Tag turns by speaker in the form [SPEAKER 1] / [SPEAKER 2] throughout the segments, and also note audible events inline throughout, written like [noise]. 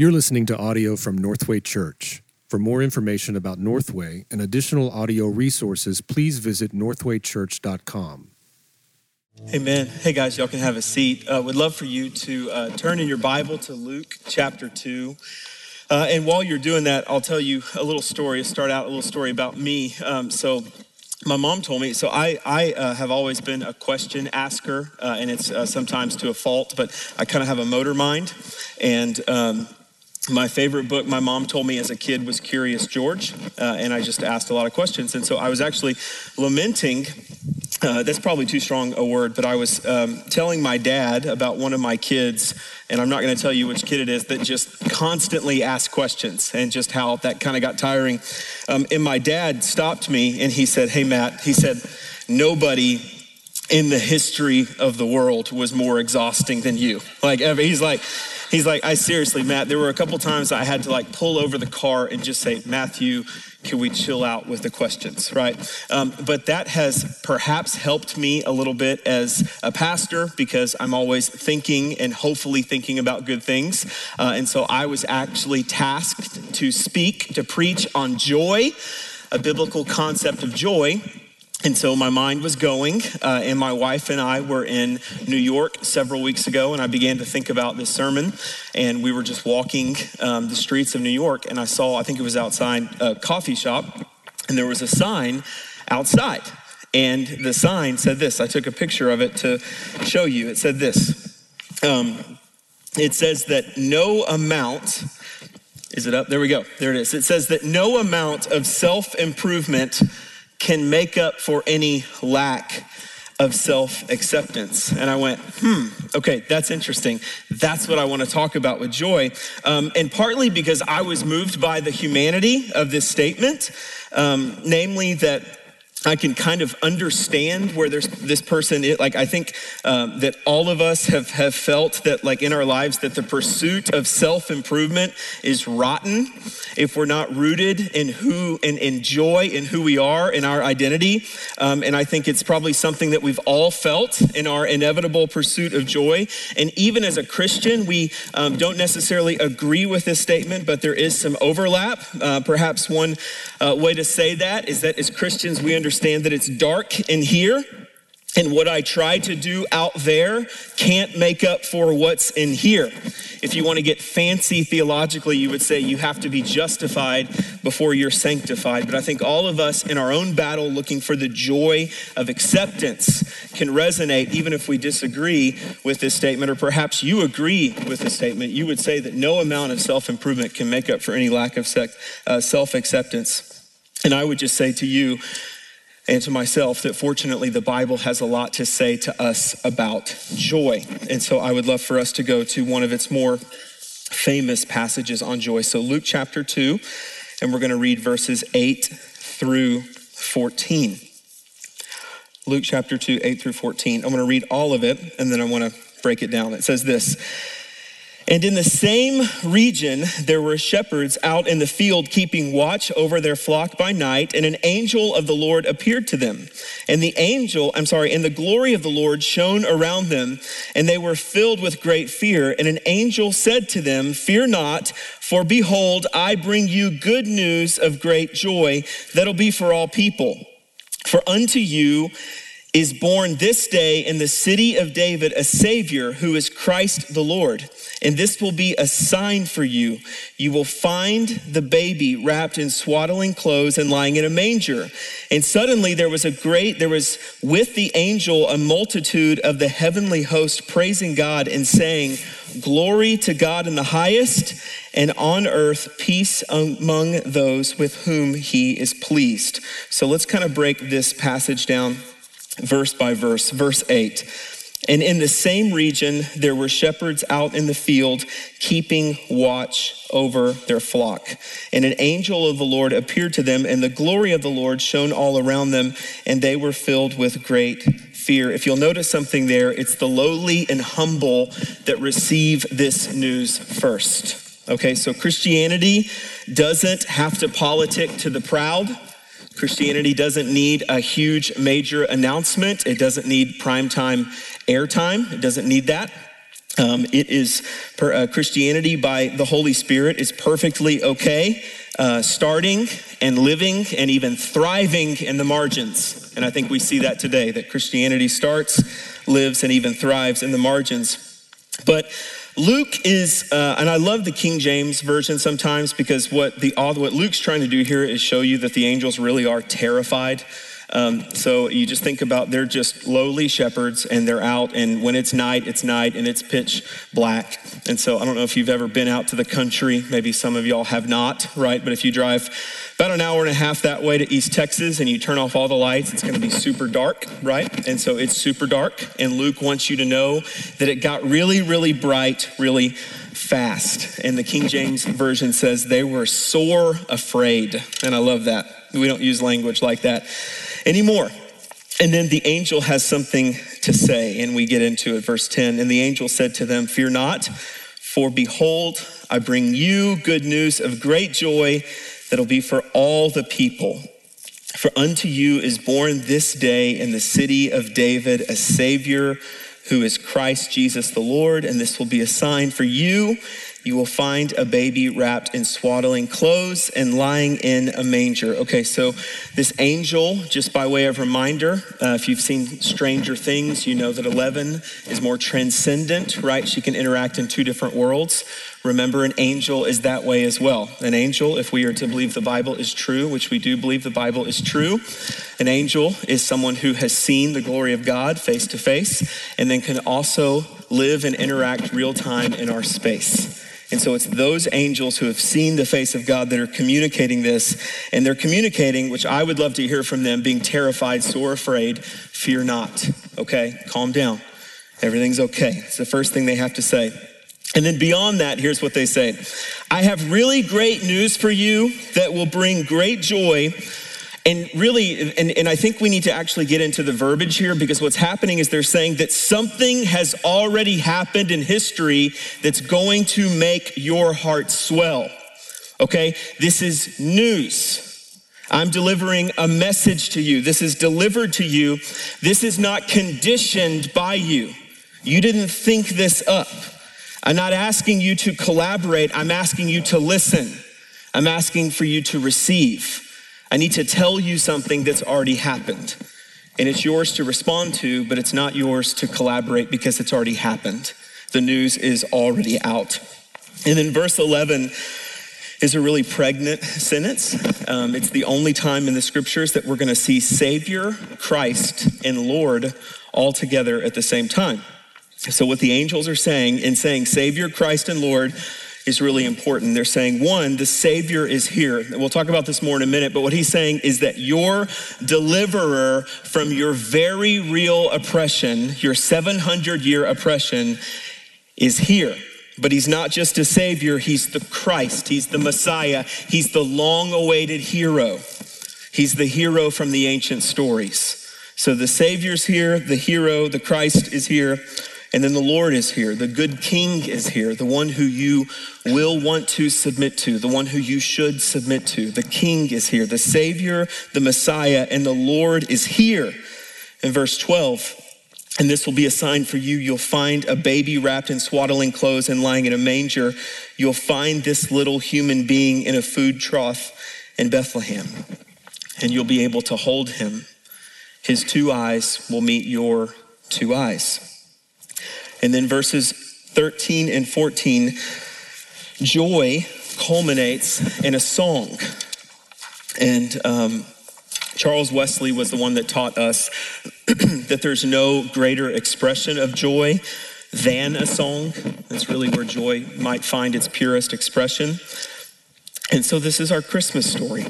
[SPEAKER 1] You're listening to audio from Northway Church. For more information about Northway and additional audio resources, please visit northwaychurch.com.
[SPEAKER 2] Amen. Hey guys, y'all can have a seat. Uh, would love for you to uh, turn in your Bible to Luke chapter 2. Uh, and while you're doing that, I'll tell you a little story, start out a little story about me. Um, so, my mom told me, so I, I uh, have always been a question asker, uh, and it's uh, sometimes to a fault, but I kind of have a motor mind. And um, my favorite book my mom told me as a kid was Curious George, uh, and I just asked a lot of questions. And so I was actually lamenting. Uh, that's probably too strong a word, but I was um, telling my dad about one of my kids, and I'm not going to tell you which kid it is, that just constantly asked questions and just how that kind of got tiring. Um, and my dad stopped me and he said, Hey, Matt, he said, nobody in the history of the world was more exhausting than you. Like, he's like, He's like, I seriously, Matt, there were a couple times I had to like pull over the car and just say, Matthew, can we chill out with the questions, right? Um, but that has perhaps helped me a little bit as a pastor because I'm always thinking and hopefully thinking about good things. Uh, and so I was actually tasked to speak, to preach on joy, a biblical concept of joy. And so my mind was going, uh, and my wife and I were in New York several weeks ago, and I began to think about this sermon. And we were just walking um, the streets of New York, and I saw, I think it was outside a coffee shop, and there was a sign outside. And the sign said this I took a picture of it to show you. It said this um, It says that no amount, is it up? There we go. There it is. It says that no amount of self improvement can make up for any lack of self acceptance. And I went, hmm, okay, that's interesting. That's what I want to talk about with joy. Um, and partly because I was moved by the humanity of this statement, um, namely that I can kind of understand where there's this person is. Like, I think um, that all of us have, have felt that, like, in our lives, that the pursuit of self improvement is rotten if we're not rooted in who and in joy in who we are in our identity. Um, and I think it's probably something that we've all felt in our inevitable pursuit of joy. And even as a Christian, we um, don't necessarily agree with this statement, but there is some overlap. Uh, perhaps one uh, way to say that is that as Christians, we understand understand that it's dark in here, and what I try to do out there can't make up for what's in here. If you want to get fancy theologically, you would say you have to be justified before you're sanctified. But I think all of us in our own battle looking for the joy of acceptance can resonate even if we disagree with this statement, or perhaps you agree with the statement. You would say that no amount of self improvement can make up for any lack of uh, self acceptance. And I would just say to you, and to myself that fortunately the Bible has a lot to say to us about joy. And so I would love for us to go to one of its more famous passages on joy. So, Luke chapter 2, and we're going to read verses 8 through 14. Luke chapter 2, 8 through 14. I'm going to read all of it, and then I want to break it down. It says this. And in the same region, there were shepherds out in the field keeping watch over their flock by night, and an angel of the Lord appeared to them. And the angel, I'm sorry, and the glory of the Lord shone around them, and they were filled with great fear. And an angel said to them, Fear not, for behold, I bring you good news of great joy that'll be for all people. For unto you, is born this day in the city of David a Savior who is Christ the Lord. And this will be a sign for you. You will find the baby wrapped in swaddling clothes and lying in a manger. And suddenly there was a great, there was with the angel a multitude of the heavenly host praising God and saying, Glory to God in the highest, and on earth peace among those with whom he is pleased. So let's kind of break this passage down verse by verse. Verse 8. And in the same region, there were shepherds out in the field, keeping watch over their flock. And an angel of the Lord appeared to them, and the glory of the Lord shone all around them, and they were filled with great fear. If you'll notice something there, it's the lowly and humble that receive this news first. Okay, so Christianity doesn't have to politic to the proud. Christianity doesn't need a huge major announcement. It doesn't need primetime airtime. It doesn't need that. Um, it is per, uh, Christianity by the Holy Spirit is perfectly okay, uh, starting and living and even thriving in the margins. And I think we see that today that Christianity starts, lives, and even thrives in the margins. But Luke is, uh, and I love the King James version sometimes because what the what Luke's trying to do here is show you that the angels really are terrified um, so you just think about they're just lowly shepherds and they're out, and when it's night, it's night and it's pitch black. And so I don't know if you've ever been out to the country. Maybe some of y'all have not, right? But if you drive about an hour and a half that way to East Texas and you turn off all the lights, it's going to be super dark, right? And so it's super dark. And Luke wants you to know that it got really, really bright, really fast. And the King James Version says they were sore afraid. And I love that. We don't use language like that anymore. And then the angel has something to say, and we get into it. Verse 10 And the angel said to them, Fear not, for behold, I bring you good news of great joy that'll be for all the people. For unto you is born this day in the city of David a Savior who is Christ Jesus the Lord, and this will be a sign for you you will find a baby wrapped in swaddling clothes and lying in a manger. Okay, so this angel, just by way of reminder, uh, if you've seen Stranger Things, you know that 11 is more transcendent, right? She can interact in two different worlds. Remember, an angel is that way as well. An angel, if we are to believe the Bible is true, which we do believe the Bible is true, an angel is someone who has seen the glory of God face to face and then can also live and interact real time in our space. And so it's those angels who have seen the face of God that are communicating this. And they're communicating, which I would love to hear from them, being terrified, sore afraid, fear not. Okay, calm down. Everything's okay. It's the first thing they have to say. And then beyond that, here's what they say I have really great news for you that will bring great joy and really, and, and I think we need to actually get into the verbiage here because what's happening is they're saying that something has already happened in history that's going to make your heart swell. Okay? This is news. I'm delivering a message to you. This is delivered to you. This is not conditioned by you. You didn't think this up. I'm not asking you to collaborate. I'm asking you to listen. I'm asking for you to receive. I need to tell you something that's already happened. And it's yours to respond to, but it's not yours to collaborate because it's already happened. The news is already out. And then verse 11 is a really pregnant sentence. Um, it's the only time in the scriptures that we're going to see Savior, Christ, and Lord all together at the same time. So, what the angels are saying in saying Savior, Christ, and Lord, is really important. They're saying, one, the Savior is here. We'll talk about this more in a minute, but what he's saying is that your deliverer from your very real oppression, your 700 year oppression, is here. But he's not just a Savior, he's the Christ, he's the Messiah, he's the long awaited hero. He's the hero from the ancient stories. So the Savior's here, the hero, the Christ is here. And then the Lord is here. The good king is here, the one who you will want to submit to, the one who you should submit to. The king is here. The Savior, the Messiah, and the Lord is here. In verse 12, and this will be a sign for you. You'll find a baby wrapped in swaddling clothes and lying in a manger. You'll find this little human being in a food trough in Bethlehem, and you'll be able to hold him. His two eyes will meet your two eyes. And then verses 13 and 14, joy culminates in a song. And um, Charles Wesley was the one that taught us [clears throat] that there's no greater expression of joy than a song. That's really where joy might find its purest expression. And so this is our Christmas story,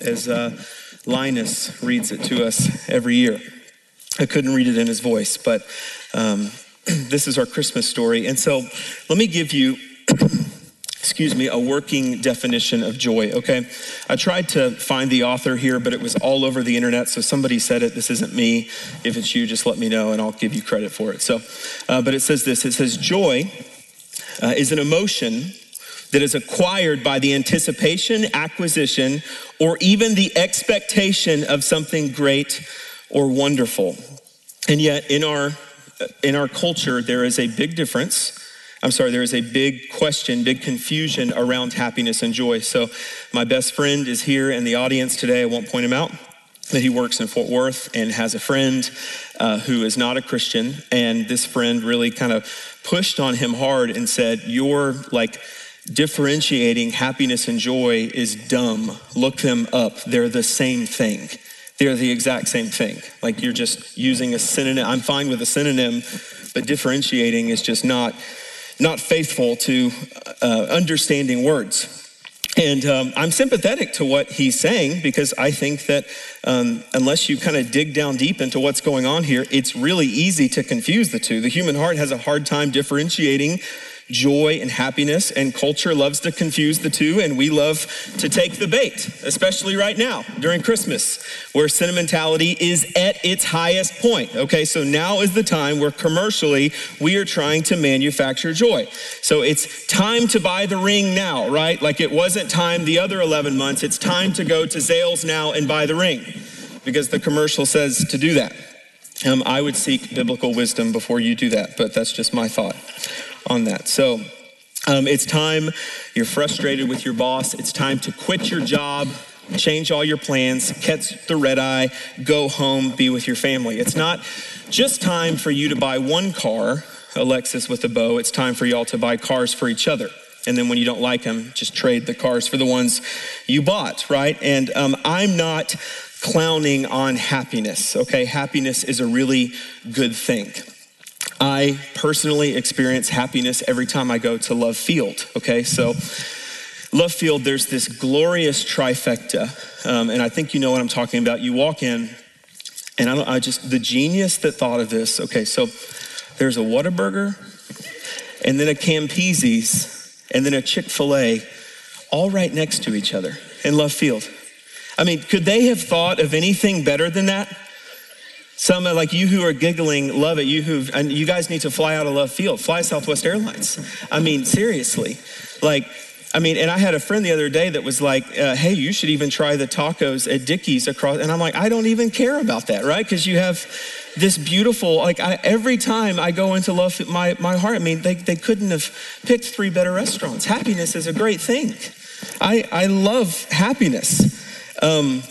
[SPEAKER 2] as uh, Linus reads it to us every year. I couldn't read it in his voice, but um, [clears throat] this is our Christmas story. And so let me give you, [clears throat] excuse me, a working definition of joy, okay? I tried to find the author here, but it was all over the internet. So somebody said it. This isn't me. If it's you, just let me know and I'll give you credit for it. So, uh, but it says this it says, joy uh, is an emotion that is acquired by the anticipation, acquisition, or even the expectation of something great or wonderful. And yet, in our in our culture, there is a big difference I'm sorry, there is a big question, big confusion around happiness and joy. So, my best friend is here in the audience today. I won't point him out, That he works in Fort Worth and has a friend uh, who is not a Christian. And this friend really kind of pushed on him hard and said, You're like, differentiating happiness and joy is dumb. Look them up. They're the same thing. They're the exact same thing. Like you're just using a synonym. I'm fine with a synonym, but differentiating is just not not faithful to uh, understanding words. And um, I'm sympathetic to what he's saying because I think that um, unless you kind of dig down deep into what's going on here, it's really easy to confuse the two. The human heart has a hard time differentiating joy and happiness, and culture loves to confuse the two, and we love to take the bait, especially right now during Christmas, where sentimentality is at its highest point. Okay, so now is the time where commercially we are trying to manufacture joy. So it's time to buy the ring now, right? Like it wasn't time the other 11 months, it's time to go to Zales now and buy the ring because the commercial says to do that. Um, I would seek biblical wisdom before you do that, but that's just my thought on that. So um, it's time, you're frustrated with your boss, it's time to quit your job. Change all your plans, catch the red eye, go home, be with your family. It's not just time for you to buy one car, a Lexus with a bow. It's time for y'all to buy cars for each other. And then when you don't like them, just trade the cars for the ones you bought, right? And um, I'm not clowning on happiness, okay? Happiness is a really good thing. I personally experience happiness every time I go to Love Field. Okay, so Love Field, there's this glorious trifecta, um, and I think you know what I'm talking about. You walk in, and I, I just, the genius that thought of this, okay, so there's a Whataburger, and then a Campisi's, and then a Chick fil A, all right next to each other in Love Field. I mean, could they have thought of anything better than that? Some like you who are giggling, love it. You who and you guys need to fly out of love field. Fly Southwest Airlines. I mean, seriously, like. I mean, and I had a friend the other day that was like, uh, "Hey, you should even try the tacos at Dickie's across." And I'm like, I don't even care about that, right? Because you have this beautiful, like I, every time I go into love my my heart. I mean, they they couldn't have picked three better restaurants. Happiness is a great thing. I I love happiness, um,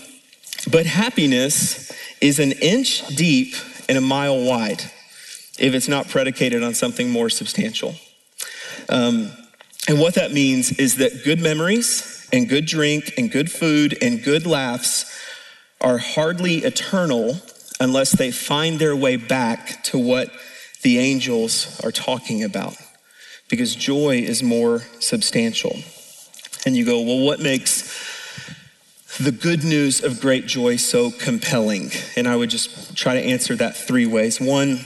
[SPEAKER 2] but happiness is an inch deep and a mile wide if it's not predicated on something more substantial. Um, and what that means is that good memories and good drink and good food and good laughs are hardly eternal unless they find their way back to what the angels are talking about. Because joy is more substantial. And you go, well, what makes the good news of great joy so compelling? And I would just try to answer that three ways. One,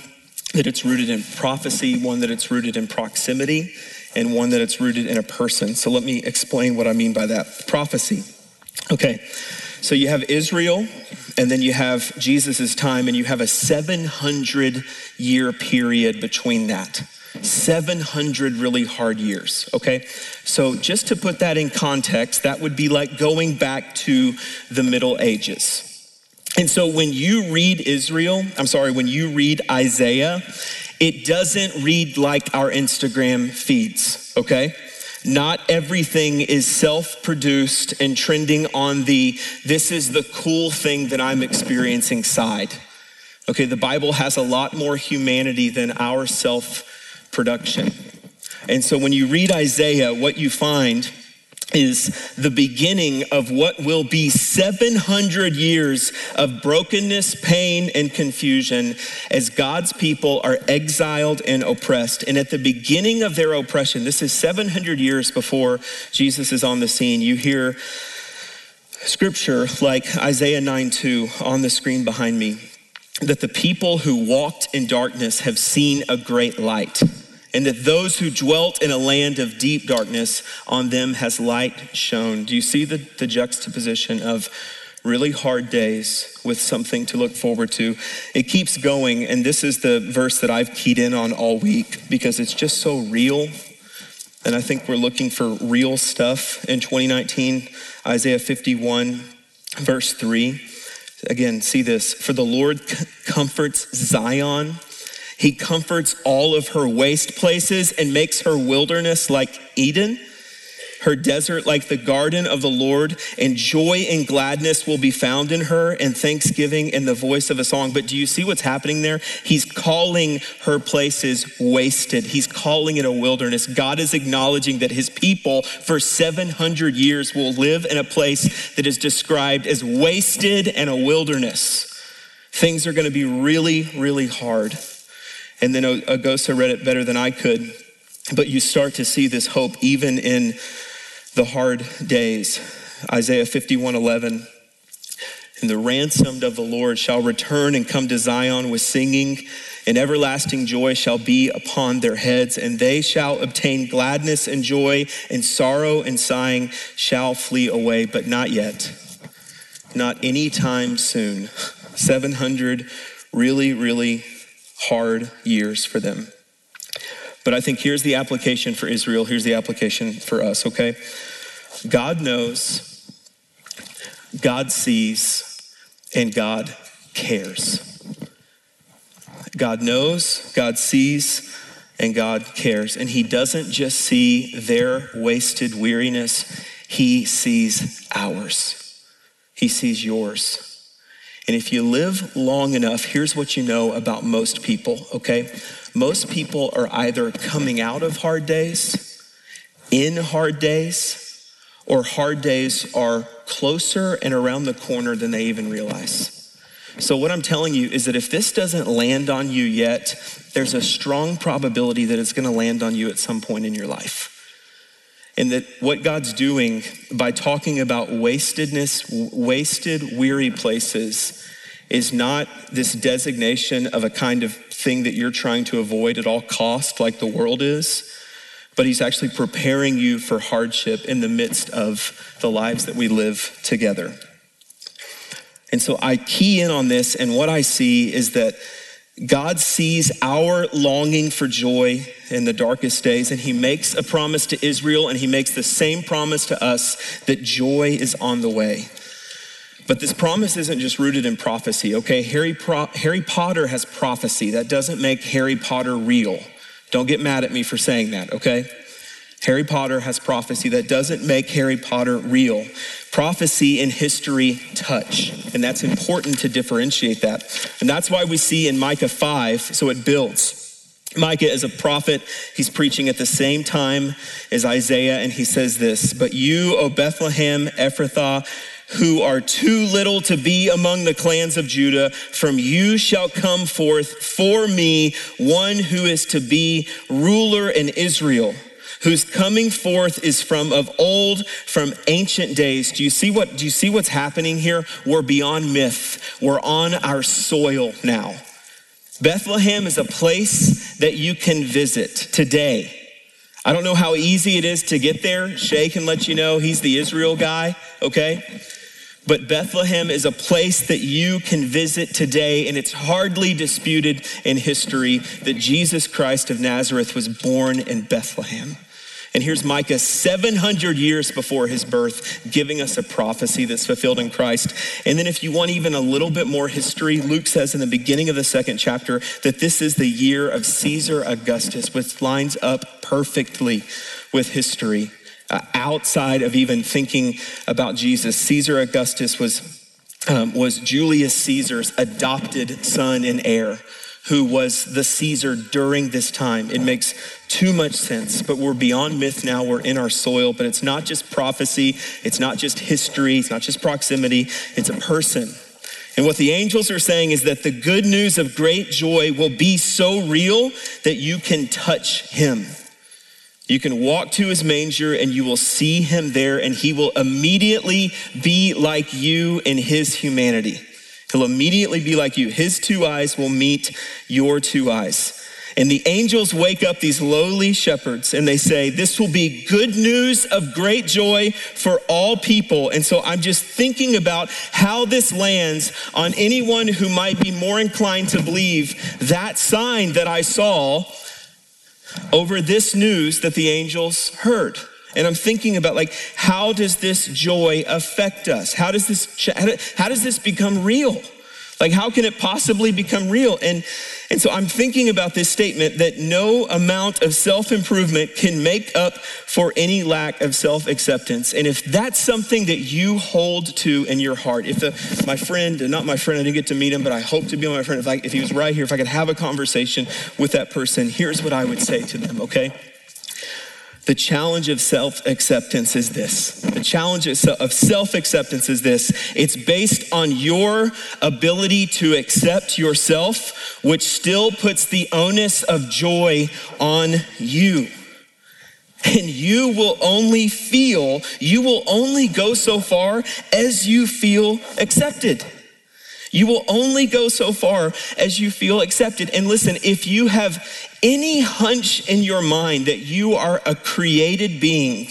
[SPEAKER 2] that it's rooted in prophecy, one, that it's rooted in proximity, and one, that it's rooted in a person. So let me explain what I mean by that. Prophecy. Okay, so you have Israel, and then you have Jesus' time, and you have a 700 year period between that. 700 really hard years, okay? So, just to put that in context, that would be like going back to the Middle Ages. And so, when you read Israel, I'm sorry, when you read Isaiah, it doesn't read like our Instagram feeds, okay? Not everything is self produced and trending on the this is the cool thing that I'm experiencing side. Okay, the Bible has a lot more humanity than our self production. And so when you read Isaiah, what you find is the beginning of what will be 700 years of brokenness, pain, and confusion as God's people are exiled and oppressed. And at the beginning of their oppression, this is 700 years before Jesus is on the scene, you hear scripture like Isaiah 9 2 on the screen behind me that the people who walked in darkness have seen a great light and that those who dwelt in a land of deep darkness, on them has light shone. Do you see the, the juxtaposition of really hard days with something to look forward to? It keeps going, and this is the verse that I've keyed in on all week because it's just so real. And I think we're looking for real stuff in 2019. Isaiah 51, verse 3. Again, see this. For the Lord comforts Zion He comforts all of her waste places and makes her wilderness like Eden her desert like the garden of the Lord, and joy and gladness will be found in her, and thanksgiving in the voice of a song. But do you see what's happening there? He's calling her places wasted. He's calling it a wilderness. God is acknowledging that his people for 700 years will live in a place that is described as wasted and a wilderness. Things are going to be really, really hard. And then Agosa read it better than I could. But you start to see this hope even in the hard days. Isaiah 51 11. And the ransomed of the Lord shall return and come to Zion with singing, and everlasting joy shall be upon their heads, and they shall obtain gladness and joy, and sorrow and sighing shall flee away, but not yet. Not anytime soon. 700 really, really hard years for them. But I think here's the application for Israel. Here's the application for us, okay? God knows, God sees, and God cares. God knows, God sees, and God cares. And He doesn't just see their wasted weariness, He sees ours. He sees yours. And if you live long enough, here's what you know about most people, okay? Most people are either coming out of hard days, in hard days, or hard days are closer and around the corner than they even realize. So, what I'm telling you is that if this doesn't land on you yet, there's a strong probability that it's going to land on you at some point in your life. And that what God's doing by talking about wastedness, wasted, weary places, is not this designation of a kind of thing that you're trying to avoid at all cost, like the world is but he's actually preparing you for hardship in the midst of the lives that we live together. And so I key in on this, and what I see is that God sees our longing for joy in the darkest days, and He makes a promise to Israel, and He makes the same promise to us that joy is on the way. But this promise isn't just rooted in prophecy, okay? Harry, Pro- Harry Potter has prophecy. That doesn't make Harry Potter real. Don't get mad at me for saying that, okay? Harry Potter has prophecy that doesn't make Harry Potter real. Prophecy and history touch, and that's important to differentiate that. And that's why we see in Micah 5, so it builds. Micah is a prophet. He's preaching at the same time as Isaiah, and he says this But you, O Bethlehem, Ephrathah, who are too little to be among the clans of Judah, from you shall come forth for me one who is to be ruler in Israel whose coming forth is from of old, from ancient days. Do you see what, do you see what's happening here? We're beyond myth. We're on our soil now. Bethlehem is a place that you can visit today. I don't know how easy it is to get there. Shay can let you know he's the Israel guy, okay? But Bethlehem is a place that you can visit today, and it's hardly disputed in history that Jesus Christ of Nazareth was born in Bethlehem. And here's Micah 700 years before his birth, giving us a prophecy that's fulfilled in Christ. And then, if you want even a little bit more history, Luke says in the beginning of the second chapter that this is the year of Caesar Augustus, which lines up perfectly with history. Uh, outside of even thinking about Jesus, Caesar Augustus was um, was Julius Caesar's adopted son and heir, who was the Caesar during this time. It makes too much sense, but we're beyond myth now. We're in our soil, but it's not just prophecy, it's not just history, it's not just proximity, it's a person. And what the angels are saying is that the good news of great joy will be so real that you can touch him. You can walk to his manger and you will see him there, and he will immediately be like you in his humanity. He'll immediately be like you. His two eyes will meet your two eyes. And the angels wake up these lowly shepherds and they say, This will be good news of great joy for all people. And so I'm just thinking about how this lands on anyone who might be more inclined to believe that sign that I saw over this news that the angels heard. And I'm thinking about like, how does this joy affect us? How does this, how does this become real? Like, how can it possibly become real? And, and so I'm thinking about this statement that no amount of self improvement can make up for any lack of self acceptance. And if that's something that you hold to in your heart, if the, my friend, not my friend, I didn't get to meet him, but I hope to be my friend, if, I, if he was right here, if I could have a conversation with that person, here's what I would say to them, okay? The challenge of self acceptance is this. The challenge of self acceptance is this. It's based on your ability to accept yourself, which still puts the onus of joy on you. And you will only feel, you will only go so far as you feel accepted. You will only go so far as you feel accepted. And listen, if you have any hunch in your mind that you are a created being,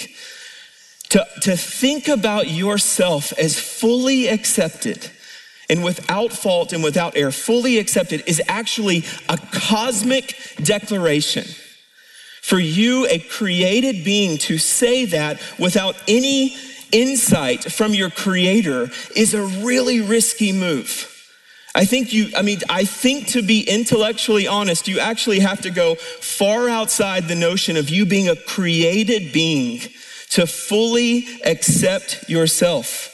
[SPEAKER 2] to, to think about yourself as fully accepted and without fault and without error, fully accepted is actually a cosmic declaration. For you, a created being, to say that without any insight from your creator is a really risky move. I think you, I mean, I think to be intellectually honest, you actually have to go far outside the notion of you being a created being to fully accept yourself.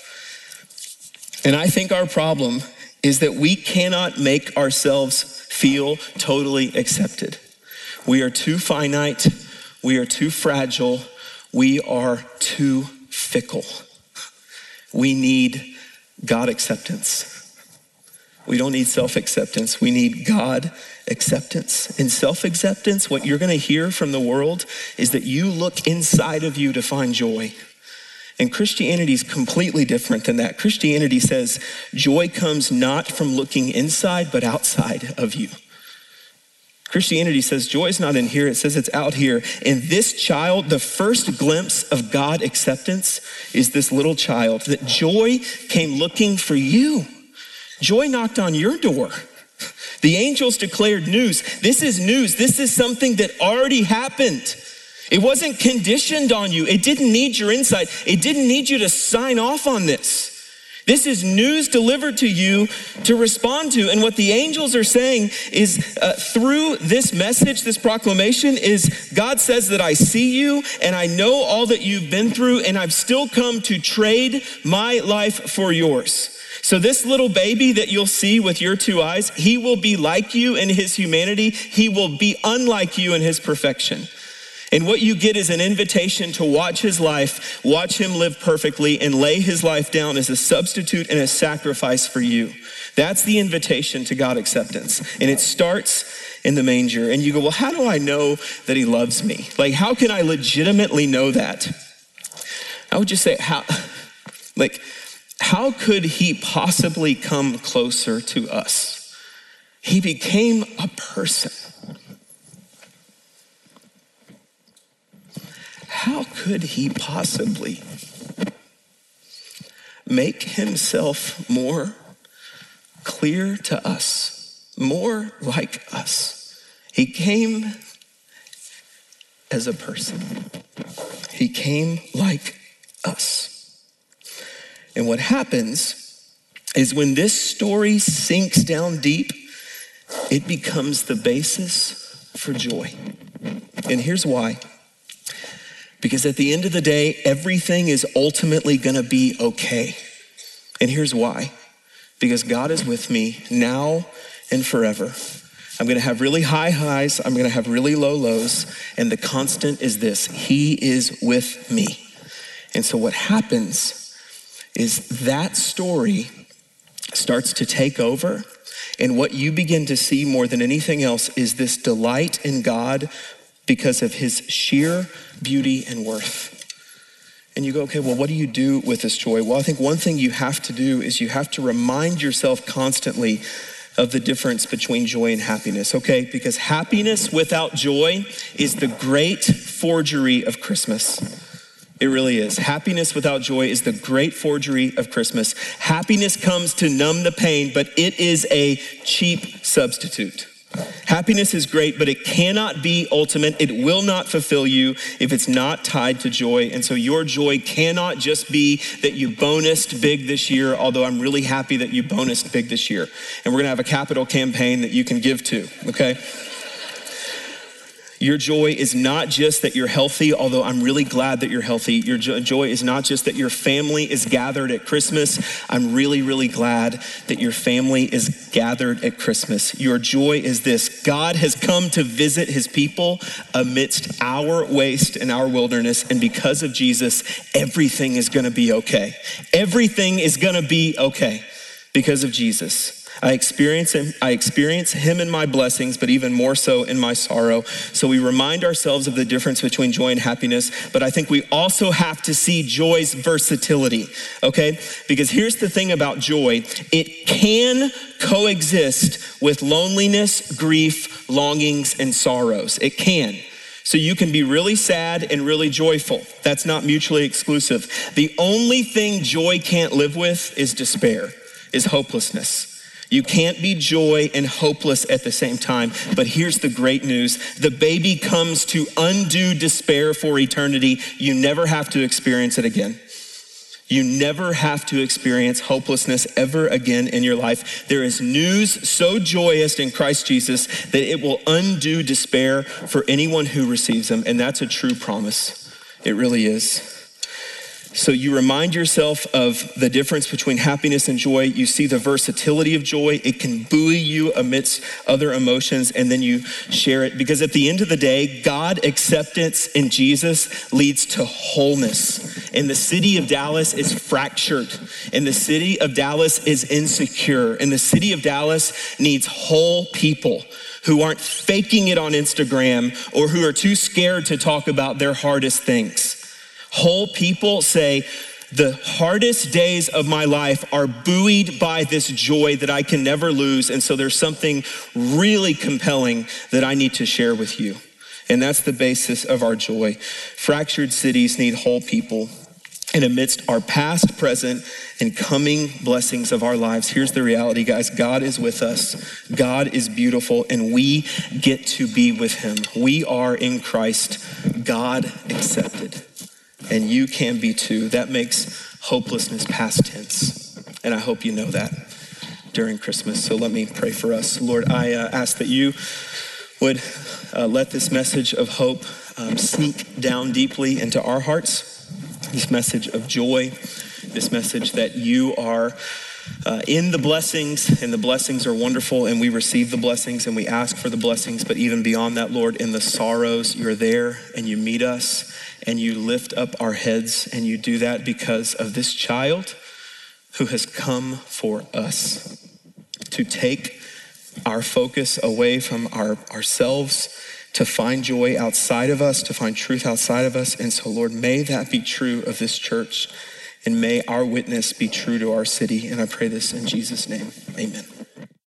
[SPEAKER 2] And I think our problem is that we cannot make ourselves feel totally accepted. We are too finite, we are too fragile, we are too fickle. We need God acceptance. We don't need self acceptance. We need God acceptance. In self acceptance, what you're going to hear from the world is that you look inside of you to find joy. And Christianity is completely different than that. Christianity says joy comes not from looking inside, but outside of you. Christianity says joy is not in here, it says it's out here. And this child, the first glimpse of God acceptance is this little child, that joy came looking for you. Joy knocked on your door. The angels declared news. This is news. This is something that already happened. It wasn't conditioned on you. It didn't need your insight. It didn't need you to sign off on this. This is news delivered to you to respond to. And what the angels are saying is uh, through this message, this proclamation, is God says that I see you and I know all that you've been through, and I've still come to trade my life for yours. So, this little baby that you'll see with your two eyes, he will be like you in his humanity. He will be unlike you in his perfection. And what you get is an invitation to watch his life, watch him live perfectly, and lay his life down as a substitute and a sacrifice for you. That's the invitation to God acceptance. And it starts in the manger. And you go, well, how do I know that he loves me? Like, how can I legitimately know that? I would just say, how, [laughs] like, how could he possibly come closer to us? He became a person. How could he possibly make himself more clear to us, more like us? He came as a person, he came like us. And what happens is when this story sinks down deep, it becomes the basis for joy. And here's why. Because at the end of the day, everything is ultimately gonna be okay. And here's why. Because God is with me now and forever. I'm gonna have really high highs, I'm gonna have really low lows, and the constant is this He is with me. And so what happens is that story starts to take over. And what you begin to see more than anything else is this delight in God because of his sheer beauty and worth. And you go, okay, well, what do you do with this joy? Well, I think one thing you have to do is you have to remind yourself constantly of the difference between joy and happiness, okay? Because happiness without joy is the great forgery of Christmas. It really is. Happiness without joy is the great forgery of Christmas. Happiness comes to numb the pain, but it is a cheap substitute. Happiness is great, but it cannot be ultimate. It will not fulfill you if it's not tied to joy. And so your joy cannot just be that you bonused big this year, although I'm really happy that you bonused big this year. And we're going to have a capital campaign that you can give to, okay? Your joy is not just that you're healthy, although I'm really glad that you're healthy. Your joy is not just that your family is gathered at Christmas. I'm really, really glad that your family is gathered at Christmas. Your joy is this God has come to visit his people amidst our waste and our wilderness. And because of Jesus, everything is going to be okay. Everything is going to be okay because of Jesus. I experience him, I experience him in my blessings, but even more so in my sorrow. So we remind ourselves of the difference between joy and happiness, but I think we also have to see joy's versatility, okay? Because here's the thing about joy, it can coexist with loneliness, grief, longings, and sorrows. It can. So you can be really sad and really joyful. That's not mutually exclusive. The only thing joy can't live with is despair, is hopelessness. You can't be joy and hopeless at the same time. But here's the great news the baby comes to undo despair for eternity. You never have to experience it again. You never have to experience hopelessness ever again in your life. There is news so joyous in Christ Jesus that it will undo despair for anyone who receives them. And that's a true promise. It really is. So you remind yourself of the difference between happiness and joy. You see the versatility of joy. It can buoy you amidst other emotions, and then you share it. Because at the end of the day, God acceptance in Jesus leads to wholeness. And the city of Dallas is fractured, and the city of Dallas is insecure, and the city of Dallas needs whole people who aren't faking it on Instagram or who are too scared to talk about their hardest things. Whole people say, the hardest days of my life are buoyed by this joy that I can never lose. And so there's something really compelling that I need to share with you. And that's the basis of our joy. Fractured cities need whole people. And amidst our past, present, and coming blessings of our lives, here's the reality, guys God is with us. God is beautiful, and we get to be with Him. We are in Christ, God accepted and you can be too. That makes hopelessness past tense. And I hope you know that during Christmas. So let me pray for us. Lord, I uh, ask that you would uh, let this message of hope um, sneak down deeply into our hearts, this message of joy, this message that you are. Uh, in the blessings, and the blessings are wonderful, and we receive the blessings and we ask for the blessings. But even beyond that, Lord, in the sorrows, you're there and you meet us and you lift up our heads, and you do that because of this child who has come for us to take our focus away from our, ourselves, to find joy outside of us, to find truth outside of us. And so, Lord, may that be true of this church, and may our witness be true to our city. And I pray this in Jesus' name. Amen.